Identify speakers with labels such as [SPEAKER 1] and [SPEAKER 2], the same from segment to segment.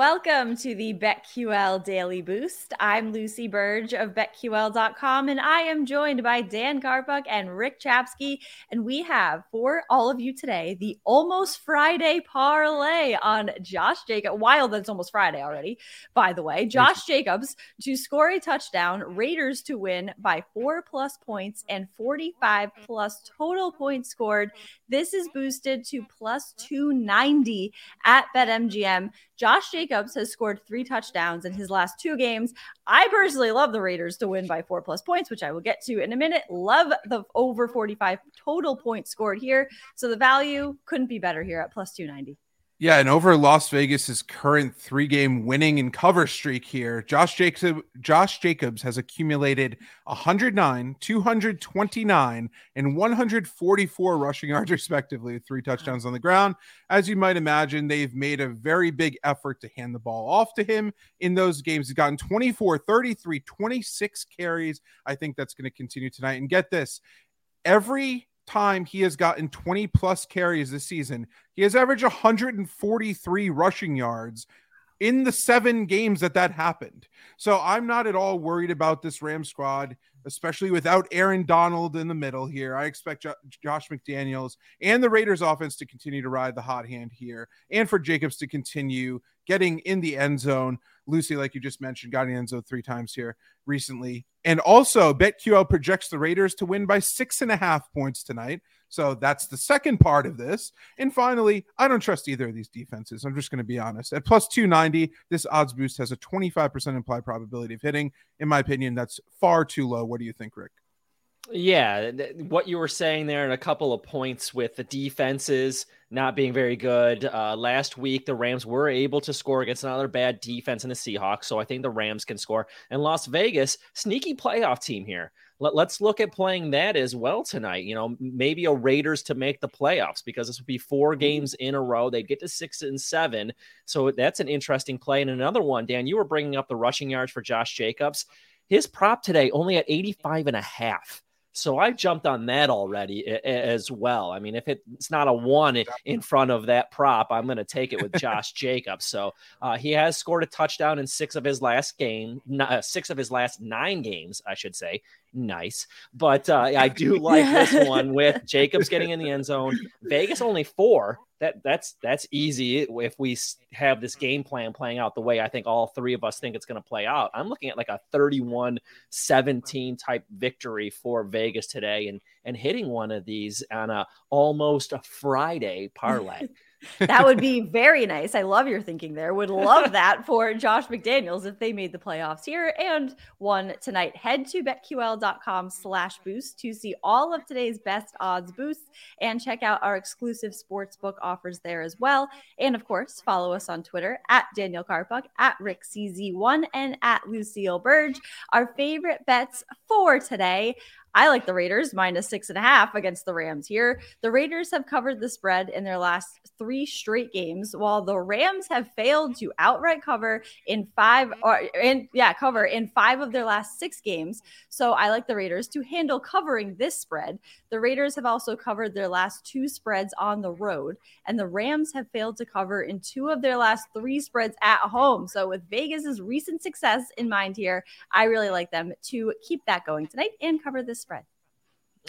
[SPEAKER 1] Welcome to the BetQL Daily Boost. I'm Lucy Burge of BetQL.com, and I am joined by Dan Karpuk and Rick Chapsky. And we have for all of you today the Almost Friday parlay on Josh Jacobs. Wild that's almost Friday already, by the way. Josh Jacobs to score a touchdown, Raiders to win by four plus points, and 45 plus total points scored. This is boosted to plus 290 at BetMGM. Josh Jacobs has scored three touchdowns in his last two games. I personally love the Raiders to win by four plus points, which I will get to in a minute. Love the over 45 total points scored here. So the value couldn't be better here at plus 290.
[SPEAKER 2] Yeah, and over Las Vegas's current three-game winning and cover streak here, Josh Jacobs, Josh Jacobs has accumulated 109, 229, and 144 rushing yards respectively, with three touchdowns on the ground. As you might imagine, they've made a very big effort to hand the ball off to him in those games. He's gotten 24, 33, 26 carries. I think that's going to continue tonight. And get this, every time he has gotten 20 plus carries this season, he has averaged 143 rushing yards in the seven games that that happened. So I'm not at all worried about this Ram squad, especially without Aaron Donald in the middle here. I expect jo- Josh McDaniels and the Raiders offense to continue to ride the hot hand here and for Jacobs to continue getting in the end zone. Lucy, like you just mentioned, got in the end zone three times here recently. And also, BetQL projects the Raiders to win by six and a half points tonight. So that's the second part of this. And finally, I don't trust either of these defenses. I'm just going to be honest. At plus 290, this odds boost has a 25% implied probability of hitting. In my opinion, that's far too low. What do you think, Rick?
[SPEAKER 3] Yeah, what you were saying there, and a couple of points with the defenses not being very good. Uh, last week, the Rams were able to score against another bad defense in the Seahawks, so I think the Rams can score. And Las Vegas, sneaky playoff team here. Let, us look at playing that as well tonight. You know, maybe a Raiders to make the playoffs because this would be four mm-hmm. games in a row. They'd get to six and seven, so that's an interesting play. And another one, Dan, you were bringing up the rushing yards for Josh Jacobs. His prop today only at 85 and a half. So I jumped on that already as well. I mean, if it's not a one in front of that prop, I'm going to take it with Josh Jacobs. So uh, he has scored a touchdown in six of his last game, uh, six of his last nine games, I should say nice. But uh, I do like this one with Jacobs getting in the end zone. Vegas only four. That that's that's easy if we have this game plan playing out the way I think all three of us think it's going to play out. I'm looking at like a 31-17 type victory for Vegas today and and hitting one of these on a almost a Friday parlay
[SPEAKER 1] that would be very nice. I love your thinking there. Would love that for Josh McDaniels if they made the playoffs here and won tonight. Head to betql.com slash boost to see all of today's best odds boosts and check out our exclusive sportsbook offers there as well. And of course, follow us on Twitter at Daniel Karpuk, at RickCZ1, and at Lucille Burge. Our favorite bets for today I like the Raiders minus six and a half against the Rams here. The Raiders have covered the spread in their last three straight games, while the Rams have failed to outright cover in five or in yeah, cover in five of their last six games. So I like the Raiders to handle covering this spread. The Raiders have also covered their last two spreads on the road, and the Rams have failed to cover in two of their last three spreads at home. So with Vegas's recent success in mind here, I really like them to keep that going tonight and cover this spread.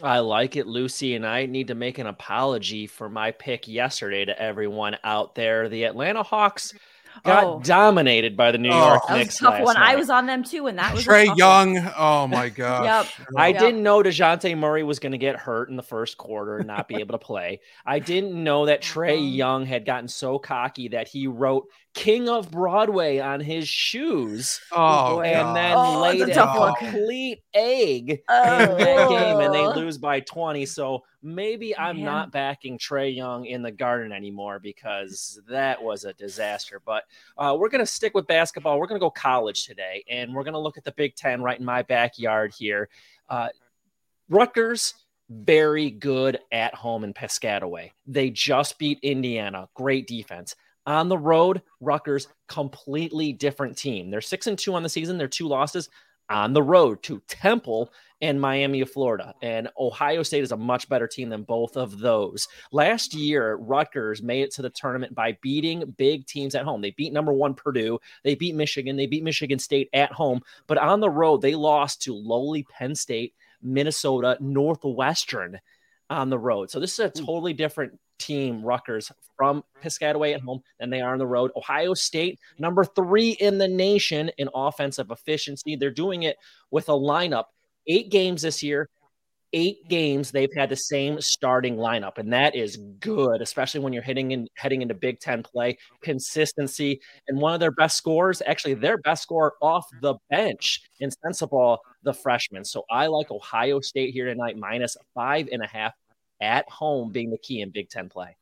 [SPEAKER 3] I like it, Lucy, and I need to make an apology for my pick yesterday to everyone out there. The Atlanta Hawks got oh. dominated by the New oh. York Knicks.
[SPEAKER 1] tough one.
[SPEAKER 3] Night.
[SPEAKER 1] I was on them too, and that was
[SPEAKER 2] Trae Young. One. Oh my god!
[SPEAKER 3] yep. I yep. didn't know Dejounte Murray was going to get hurt in the first quarter and not be able to play. I didn't know that Trae uh-huh. Young had gotten so cocky that he wrote King of Broadway on his shoes.
[SPEAKER 2] Oh,
[SPEAKER 3] and
[SPEAKER 2] God.
[SPEAKER 3] then
[SPEAKER 1] oh,
[SPEAKER 3] laid a complete egg oh. in that game, and they lose by 20. So maybe I'm Man. not backing Trae Young in the garden anymore because that was a disaster. But uh, we're going to stick with basketball. We're going to go college today, and we're going to look at the Big Ten right in my backyard here. Uh, Rutgers very good at home in Piscataway. They just beat Indiana. Great defense. On the road, Rutgers, completely different team. They're six and two on the season. They're two losses on the road to Temple and Miami of Florida. And Ohio State is a much better team than both of those. Last year, Rutgers made it to the tournament by beating big teams at home. They beat number one Purdue, they beat Michigan, they beat Michigan State at home, but on the road, they lost to lowly Penn State, Minnesota, Northwestern on the road. So this is a totally different team, Rutgers, from Piscataway at mm-hmm. home than they are on the road. Ohio State, number three in the nation in offensive efficiency. They're doing it with a lineup. Eight games this year, eight games they've had the same starting lineup, and that is good, especially when you're hitting in heading into Big Ten play. Consistency and one of their best scores, actually their best score off the bench in Sensabaugh, the freshman. So I like Ohio State here tonight, minus five and a half at home being the key in Big Ten play.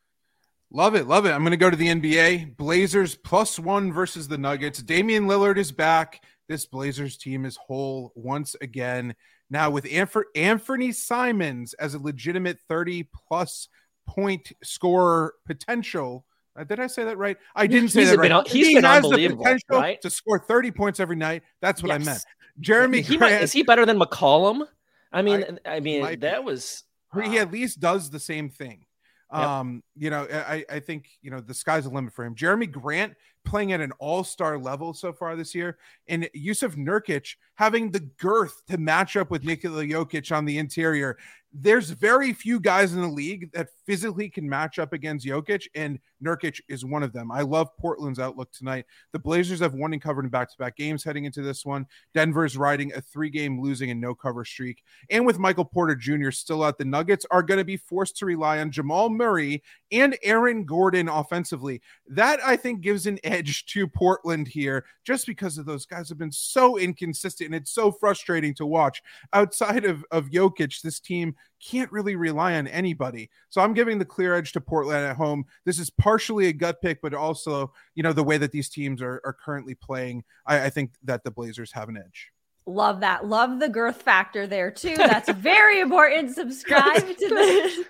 [SPEAKER 2] Love it. Love it. I'm going to go to the NBA. Blazers plus one versus the Nuggets. Damian Lillard is back. This Blazers team is whole once again. Now, with Anfernee Simons as a legitimate 30 plus point scorer potential. Uh, did I say that right? I didn't say he's that right.
[SPEAKER 3] He's he been has the potential right?
[SPEAKER 2] to score 30 points every night. That's what yes. I meant. Jerami
[SPEAKER 3] he Grant, might, is he better than McCollum? I mean, I, I mean, that was
[SPEAKER 2] he at least does the same thing. Yep. Um, you know, I, I think you know the sky's the limit for him. Jerami Grant playing at an all-star level so far this year, and Jusuf Nurkic having the girth to match up with Nikola Jokic on the interior there's very few guys in the league that physically can match up against Jokic, and Nurkic is one of them. I love Portland's outlook tonight. The Blazers have won and covered in back to back games heading into this one. Denver's riding a three game losing and no cover streak. And with Michael Porter Jr. still out, the Nuggets are going to be forced to rely on Jamal Murray and Aaron Gordon offensively. That I think gives an edge to Portland here just because of those guys have been so inconsistent and it's so frustrating to watch. Outside of, of Jokic, this team can't really rely on anybody. So I'm giving the clear edge to Portland at home. This is partially a gut pick, but also, you know, the way that these teams are, are currently playing, I, I think that the Blazers have an edge.
[SPEAKER 1] Love that. Love the girth factor there too. That's very important. Subscribe to the.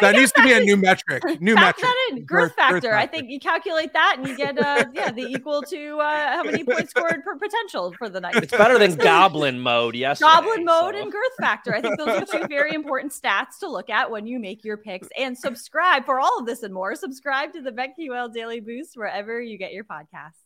[SPEAKER 2] that needs to be a new metric. New metric.
[SPEAKER 1] That in. Girth, girth, factor. girth. I think you calculate that and you get uh yeah the equal to uh how many points scored per potential for the night.
[SPEAKER 3] It's better than goblin mode. Yes.
[SPEAKER 1] Goblin mode so. and girth factor. I think those are two very important stats to look at when you make your picks. And subscribe for all of this and more. Subscribe to the BetQL Daily Boost wherever you get your podcasts.